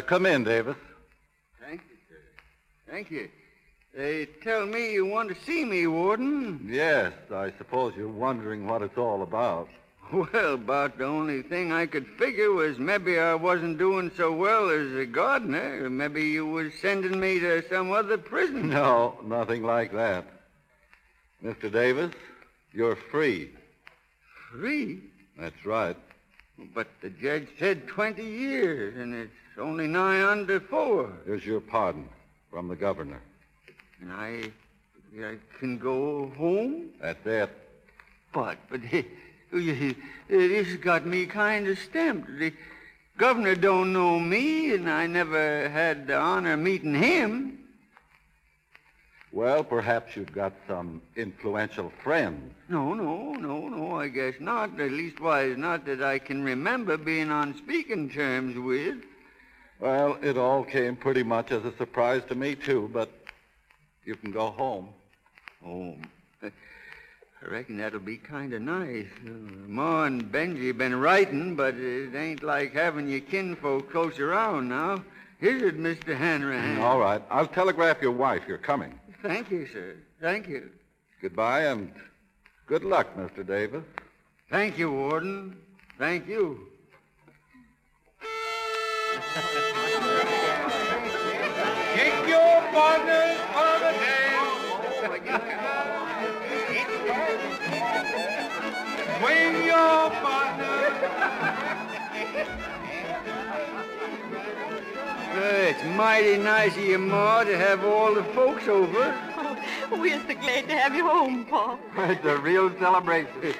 Uh, come in, Davis. Thank you, sir. Thank you. They tell me you want to see me, Warden. Yes, I suppose you're wondering what it's all about. Well, about the only thing I could figure was maybe I wasn't doing so well as a gardener. Maybe you was sending me to some other prison. No, nothing like that. Mr. Davis, you're free. Free? That's right. But the judge said 20 years, and it's only nigh under four. Here's your pardon from the governor. And I, I can go home? That's it. But, but, this has got me kind of stamped. The governor don't know me, and I never had the honor of meeting him. Well, perhaps you've got some influential friends. No, no, no, no, I guess not. At leastwise, not that I can remember being on speaking terms with. Well, it all came pretty much as a surprise to me, too, but you can go home. Home? I reckon that'll be kind of nice. Uh, Ma and Benji been writing, but it ain't like having your kinfolk close around now. Is it, Mr. Hanrahan? All right. I'll telegraph your wife you're coming. Thank you, sir. Thank you. Goodbye and good luck, Mr. Davis. Thank you, Warden. Thank you. partners for the. Swing your partner. Uh, it's mighty nice of you, Ma, to have all the folks over. We're so glad to have you home, Pa. It's a real celebration.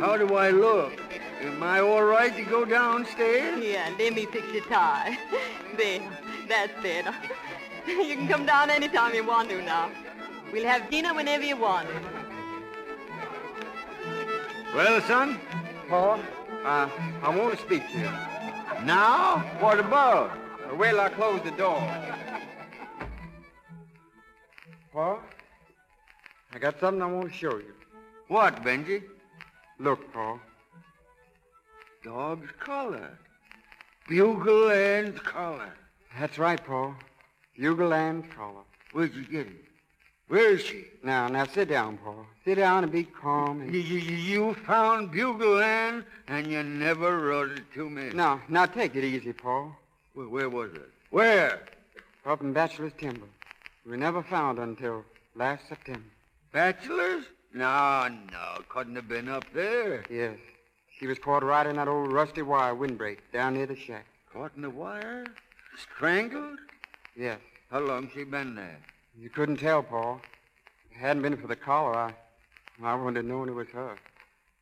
How do I look? Am I all right to go downstairs? Yeah, let me fix your tie. There, that's better. You can come down anytime you want to now. We'll have dinner whenever you want. Well, son? Paul? Uh, I want to speak to you. Now? What about? Uh, wait till I close the door. Paul? I got something I want to show you. What, Benji? Look, Paul. Dog's collar. Bugle Ann collar. That's right, Paul. Bugle Ann collar. Where'd you get it? Where is she? Now, now, sit down, Paul. Sit down and be calm. And... You, you, you found Bugle Ann, and you never wrote it to me. Now, now, take it easy, Paul. Where, where was it? Where? Up in Bachelor's Timber. We never found until last September. Bachelor's? No, no, couldn't have been up there. Yes. She was caught right in that old rusty wire windbreak down near the shack. Caught in the wire? Strangled? Yes. How long she been there? You couldn't tell, Paul. If it hadn't been for the collar, I, I wouldn't have known it was her.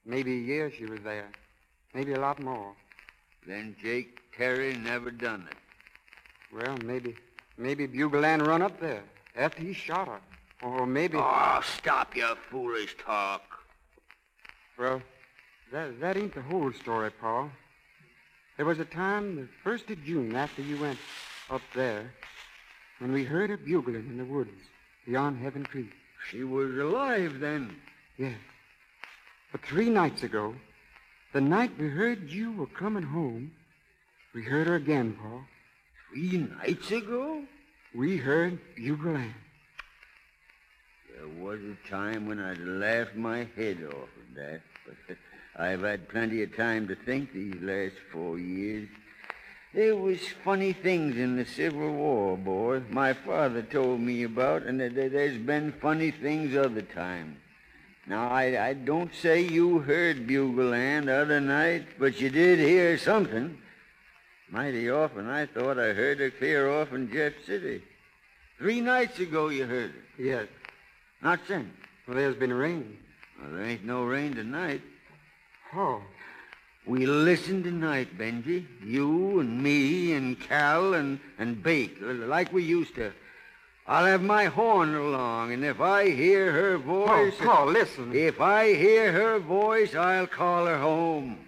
Maybe a year she was there. Maybe a lot more. Then Jake Terry never done it. Well, maybe, maybe Bugle Ann run up there after he shot her. Or maybe... Oh, stop your foolish talk. Well, that, that ain't the whole story, Paul. There was a time, the first of June, after you went up there, when we heard her bugling in the woods beyond Heaven Creek. She was alive then? Yes. But three nights ago, the night we heard you were coming home, we heard her again, Paul. Three nights ago? We heard Bugle Ann. There was a time when I'd laugh my head off at that, but I've had plenty of time to think these last four years. There was funny things in the Civil War, boy. My father told me about, and there- there's been funny things other times. Now, I, I don't say you heard Bugle the other night, but you did hear something. Mighty often I thought I heard her clear off in Jeff City. Three nights ago you heard it. Yes. Not since. Well, there's been rain. Well, there ain't no rain tonight. Oh. We listen tonight, Benji. You and me and Cal and, and Bake, like we used to. I'll have my horn along, and if I hear her voice... Oh, Paul, listen. If I hear her voice, I'll call her home.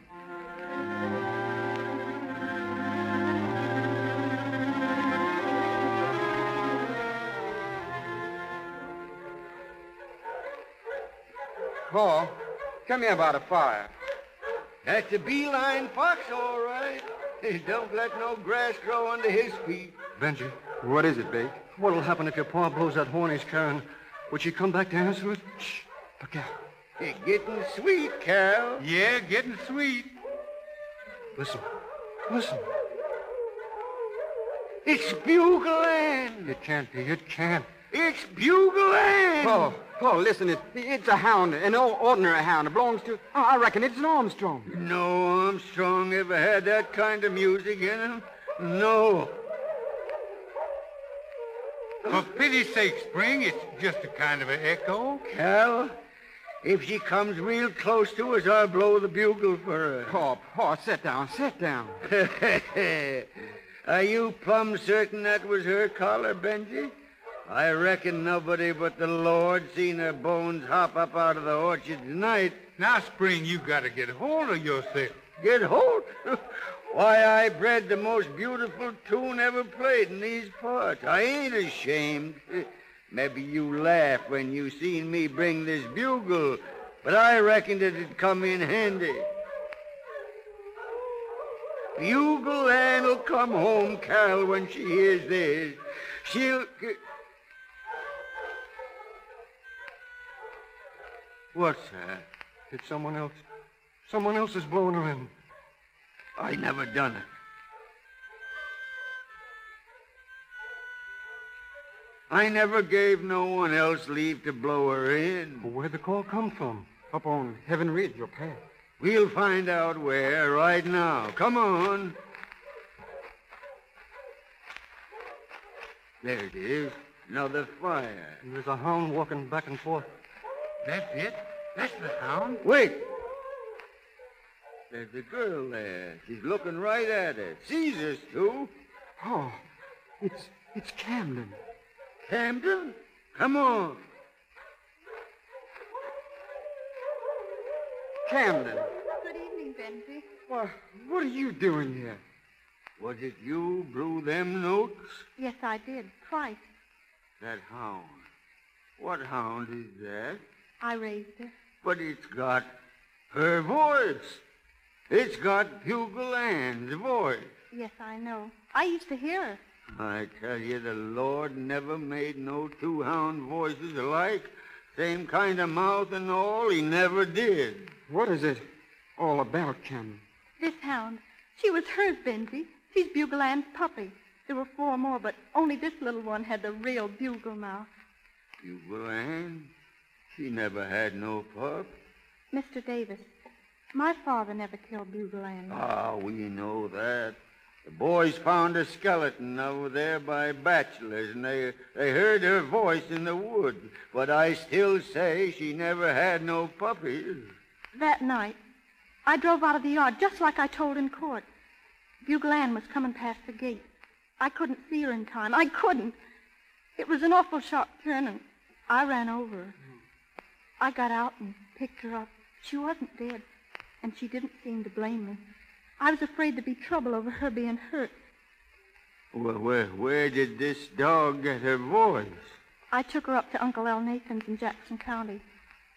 Paul, come here about the fire. That's a beeline fox, all right. Don't let no grass grow under his feet. Benji. What is it, Bake? What'll happen if your pa blows that horn he's carrying? Would she come back to answer it? Shh. Look out. It's getting sweet, Cal. Yeah, getting sweet. Listen. Listen. It's Bugle Ann. It can't be. It can't. It's Bugle Ann. Paul, oh. Paul, listen. It, it's a hound, an ordinary hound. It belongs to. I I reckon it's an Armstrong. No Armstrong ever had that kind of music in him. No. For pity's sake, Spring, it's just a kind of an echo. Cal, if she comes real close to us, I'll blow the bugle for her. Paul, Paul, sit down, sit down. Are you plumb certain that was her collar, Benji? I reckon nobody but the Lord seen her bones hop up out of the orchard tonight. Now, Spring, you got to get hold of yourself. Get hold? Why, I bred the most beautiful tune ever played in these parts. I ain't ashamed. Maybe you laugh when you seen me bring this bugle, but I reckoned it'd come in handy. Bugle Ann'll come home, Carol, when she hears this. She'll... What's that? It's someone else. Someone else is blowing her in. I never done it. I never gave no one else leave to blow her in. Where'd the call come from? Up on Heaven Ridge, your path. We'll find out where right now. Come on. There it is. Another fire. There's a hound walking back and forth. That's it? That's the hound? Wait. There's a girl there. She's looking right at us. Sees us, too. Oh, it's it's Camden. Camden? Come on. Camden. Good evening, Benji. Why, what are you doing here? Was it you blew them notes? Yes, I did. Twice. That hound. What hound is that? I raised her. But it's got her voice. It's got Bugle Ann's voice. Yes, I know. I used to hear her. I tell you, the Lord never made no two hound voices alike. Same kind of mouth and all, he never did. What is it all about, Camden? This hound. She was hers, Benji. She's Bugle Ann's puppy. There were four more, but only this little one had the real bugle mouth. Bugle Ann? She never had no pup. Mr. Davis, my father never killed Bugle Ann. Ah, we know that. The boys found a skeleton over there by Bachelor's, and they, they heard her voice in the woods. But I still say she never had no puppies. That night, I drove out of the yard just like I told in court. Bugle Ann was coming past the gate. I couldn't see her in time. I couldn't. It was an awful sharp turn, and I ran over her. I got out and picked her up. She wasn't dead, and she didn't seem to blame me. I was afraid there'd be trouble over her being hurt. Well, where, where did this dog get her voice? I took her up to Uncle Elnathan's in Jackson County.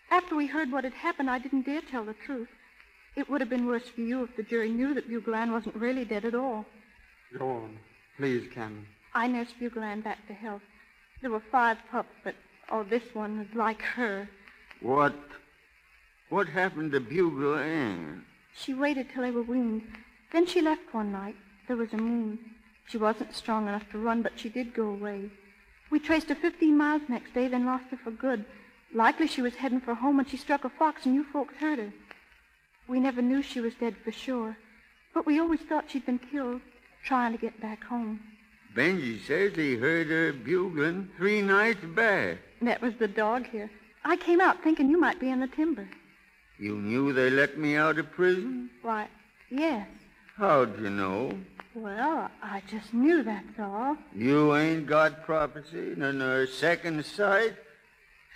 After we heard what had happened, I didn't dare tell the truth. It would have been worse for you if the jury knew that Bugle Ann wasn't really dead at all. Go on. Please, Camden. I nursed Bugle Ann back to health. There were five pups, but, oh, this one was like her. What, what happened to Bugle Ann? She waited till they were weaned. Then she left one night. There was a moon. She wasn't strong enough to run, but she did go away. We traced her 15 miles next day, then lost her for good. Likely she was heading for home when she struck a fox and you folks heard her. We never knew she was dead for sure, but we always thought she'd been killed trying to get back home. Benji says he heard her bugling three nights back. That was the dog here. I came out thinking you might be in the timber. You knew they let me out of prison? Why, yes. How'd you know? Well, I just knew that's all. You ain't got prophecy nor second sight?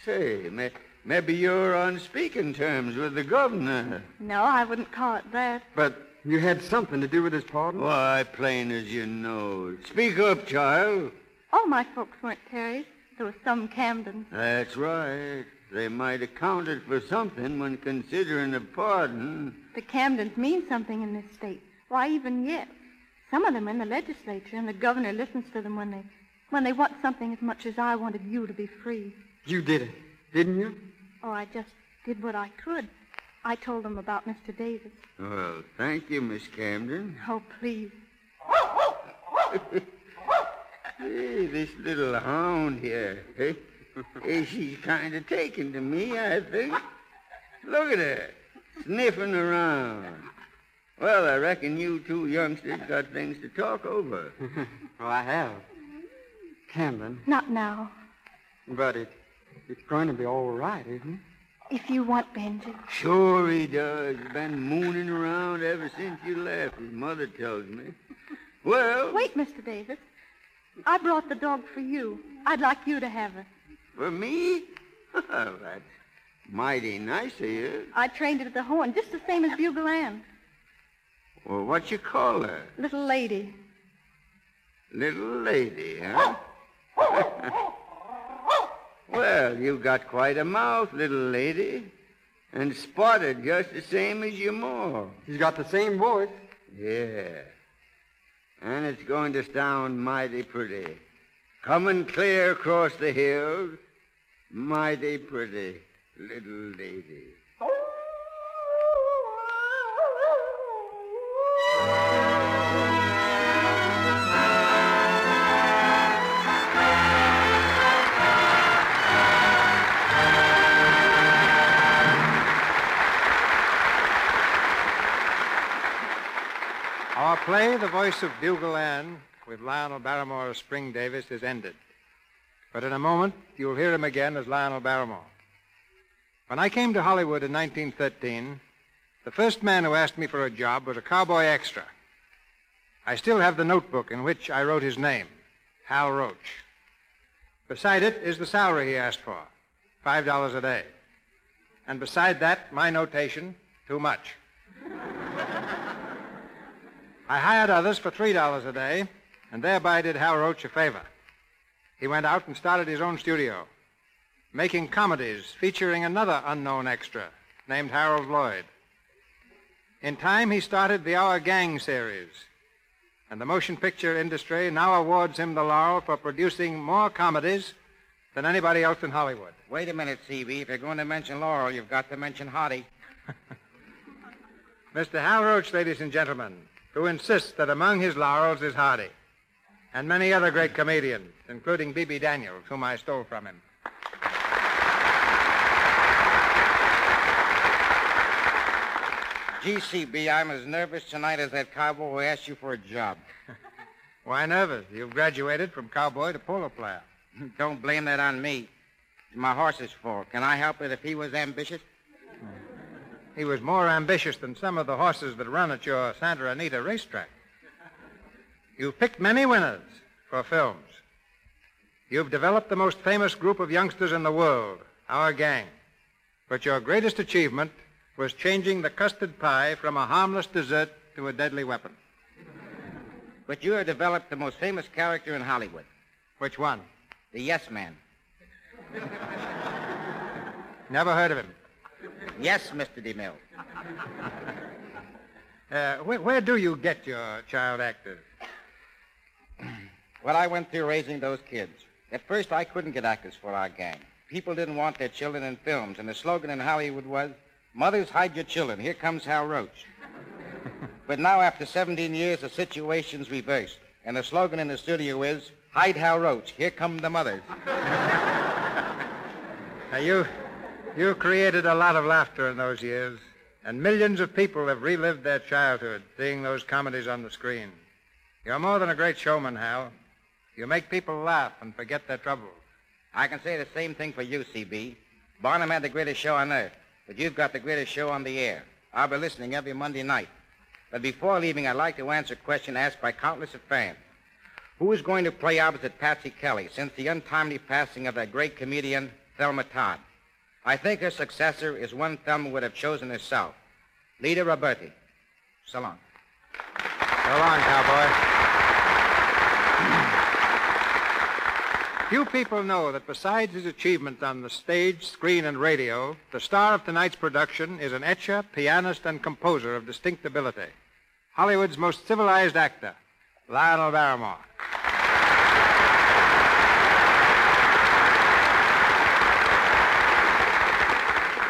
Say, may, maybe you're on speaking terms with the governor. No, I wouldn't call it that. But you had something to do with his pardon? Why, plain as you know. Speak up, child. All my folks weren't Terrys. There was some Camdens. That's right. They might account it for something when considering a pardon. The Camdens mean something in this state. Why, even yet. Some of them in the legislature, and the governor listens to them when they when they want something as much as I wanted you to be free. You did it, didn't you? Oh, I just did what I could. I told them about Mr. Davis. Well, thank you, Miss Camden. Oh, please. hey, this little hound here. Hey, hey she's kind of taken to me, I think. Look at her, sniffing around. Well, I reckon you two youngsters got things to talk over. oh, I have. Camden. Not now. But it, it's going to be all right, isn't it? If you want Benji. Sure he does. He's been mooning around ever since you left, his mother tells me. Well... Wait, Mr. Davis. I brought the dog for you. I'd like you to have her. For me? Well, that's mighty nice of you. I trained it at the horn, just the same as Bugle Ann. Well, what you call her? Little lady. Little lady, huh? Oh! well, you've got quite a mouth, little lady. And spotted just the same as your ma. She's got the same voice. Yeah. And it's going to sound mighty pretty. Coming clear across the hills. Mighty pretty little lady. Our play, The Voice of Bugle Ann, with Lionel Barrymore of Spring Davis, is ended. But in a moment, you'll hear him again as Lionel Barrymore. When I came to Hollywood in 1913, the first man who asked me for a job was a cowboy extra. I still have the notebook in which I wrote his name, Hal Roach. Beside it is the salary he asked for, $5 a day. And beside that, my notation, too much. I hired others for $3 a day, and thereby did Hal Roach a favor. He went out and started his own studio, making comedies featuring another unknown extra named Harold Lloyd. In time, he started the Our Gang series, and the motion picture industry now awards him the laurel for producing more comedies than anybody else in Hollywood. Wait a minute, CB. If you're going to mention Laurel, you've got to mention Hardy. Mr. Hal Roach, ladies and gentlemen, who insists that among his laurels is Hardy, and many other great comedians, including Bebe Daniels, whom I stole from him. GCB, I'm as nervous tonight as that cowboy who asked you for a job. Why nervous? You've graduated from cowboy to polo player. Don't blame that on me. It's my horse's fault. Can I help it if he was ambitious? He was more ambitious than some of the horses that run at your Santa Anita racetrack. You've picked many winners for films. You've developed the most famous group of youngsters in the world, our gang. But your greatest achievement was changing the custard pie from a harmless dessert to a deadly weapon. But you have developed the most famous character in Hollywood. Which one? The Yes Man. Never heard of him. Yes, Mr. DeMille. Uh, where, where do you get your child actors? Well, I went through raising those kids. At first, I couldn't get actors for our gang. People didn't want their children in films, and the slogan in Hollywood was, Mothers, hide your children. Here comes Hal Roach. but now, after 17 years, the situation's reversed, and the slogan in the studio is, Hide Hal Roach. Here come the mothers. Now, you, you created a lot of laughter in those years, and millions of people have relived their childhood seeing those comedies on the screen. You're more than a great showman, Hal. You make people laugh and forget their troubles. I can say the same thing for you, CB. Barnum had the greatest show on earth, but you've got the greatest show on the air. I'll be listening every Monday night. But before leaving, I'd like to answer a question asked by countless of fans. Who is going to play opposite Patsy Kelly since the untimely passing of that great comedian, Thelma Todd? I think her successor is one Thelma would have chosen herself, Lyda Roberti. So long. So long, cowboy. Few people know that besides his achievements on the stage, screen, and radio, the star of tonight's production is an etcher, pianist, and composer of distinct ability. Hollywood's most civilized actor, Lionel Barrymore.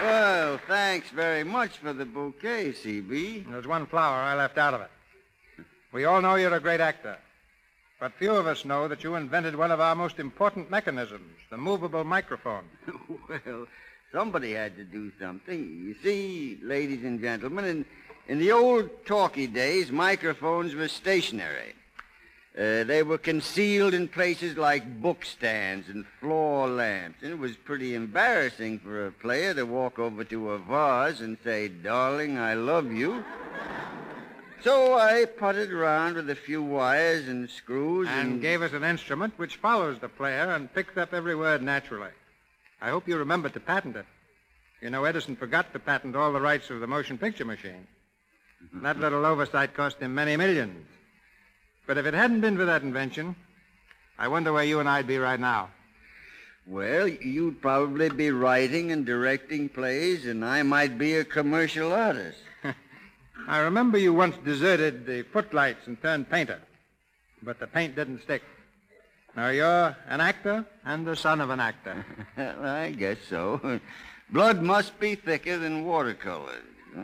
Well, thanks very much for the bouquet, CB. There's one flower I left out of it. We all know you're a great actor. But few of us know that you invented one of our most important mechanisms, the movable microphone. well, somebody had to do something. You see, ladies and gentlemen, in, in the old talkie days, microphones were stationary. Uh, they were concealed in places like bookstands and floor lamps, and it was pretty embarrassing for a player to walk over to a vase and say, Darling, I love you. So I putted around with a few wires and screws And and, gave us an instrument which follows the player and picks up every word naturally. I hope you remember to patent it. You know, Edison forgot to patent all the rights of the motion picture machine. Mm-hmm. That little oversight cost him many millions. But if it hadn't been for that invention, I wonder where you and I'd be right now. Well, you'd probably be writing and directing plays, and I might be a commercial artist. I remember you once deserted the footlights and turned painter, but the paint didn't stick. Now you're an actor and the son of an actor. I guess so. Blood must be thicker than watercolors.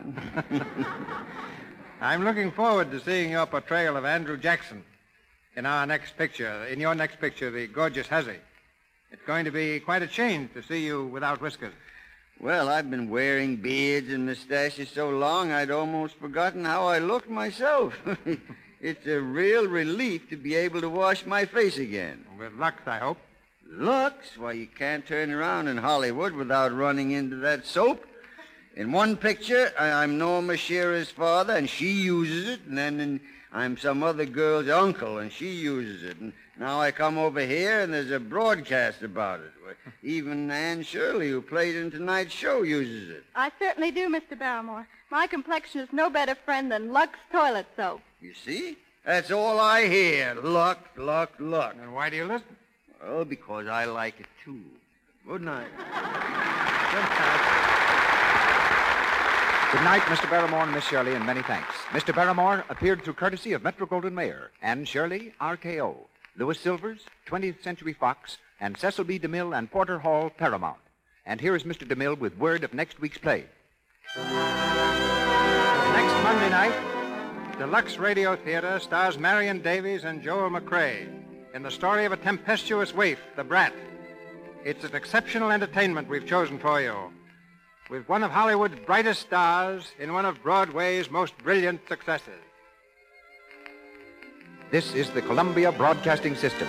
I'm looking forward to seeing your portrayal of Andrew Jackson in our next picture, in your next picture, The Gorgeous Hussy. It's going to be quite a change to see you without whiskers. Well, I've been wearing beards and mustaches so long I'd almost forgotten how I looked myself. It's a real relief to be able to wash my face again. With Lux, I hope. Lux? Why, you can't turn around in Hollywood without running into that soap. In one picture, I- I'm Norma Shearer's father, and she uses it, and then in, I'm some other girl's uncle, and she uses it. And now I come over here, and there's a broadcast about it. Even Anne Shirley, who played in tonight's show, uses it. I certainly do, Mr. Barrymore. My complexion is no better friend than Lux toilet soap. You see? That's all I hear. Luck, luck, luck. And why do you listen? Well, because I like it too. Good night. Good night, Mr. Barrymore and Miss Shirley, and many thanks. Mr. Barrymore appeared through courtesy of Metro Goldwyn Mayer, and Shirley, RKO, Louis Silvers, 20th Century Fox, and Cecil B. DeMille and Porter Hall, Paramount. And here is Mr. DeMille with word of next week's play. Next Monday night, the Lux Radio Theater stars Marion Davies and Joel McCrea in the story of a tempestuous waif, The Brat. It's an exceptional entertainment we've chosen for you, with one of Hollywood's brightest stars in one of Broadway's most brilliant successes. This is the Columbia Broadcasting System.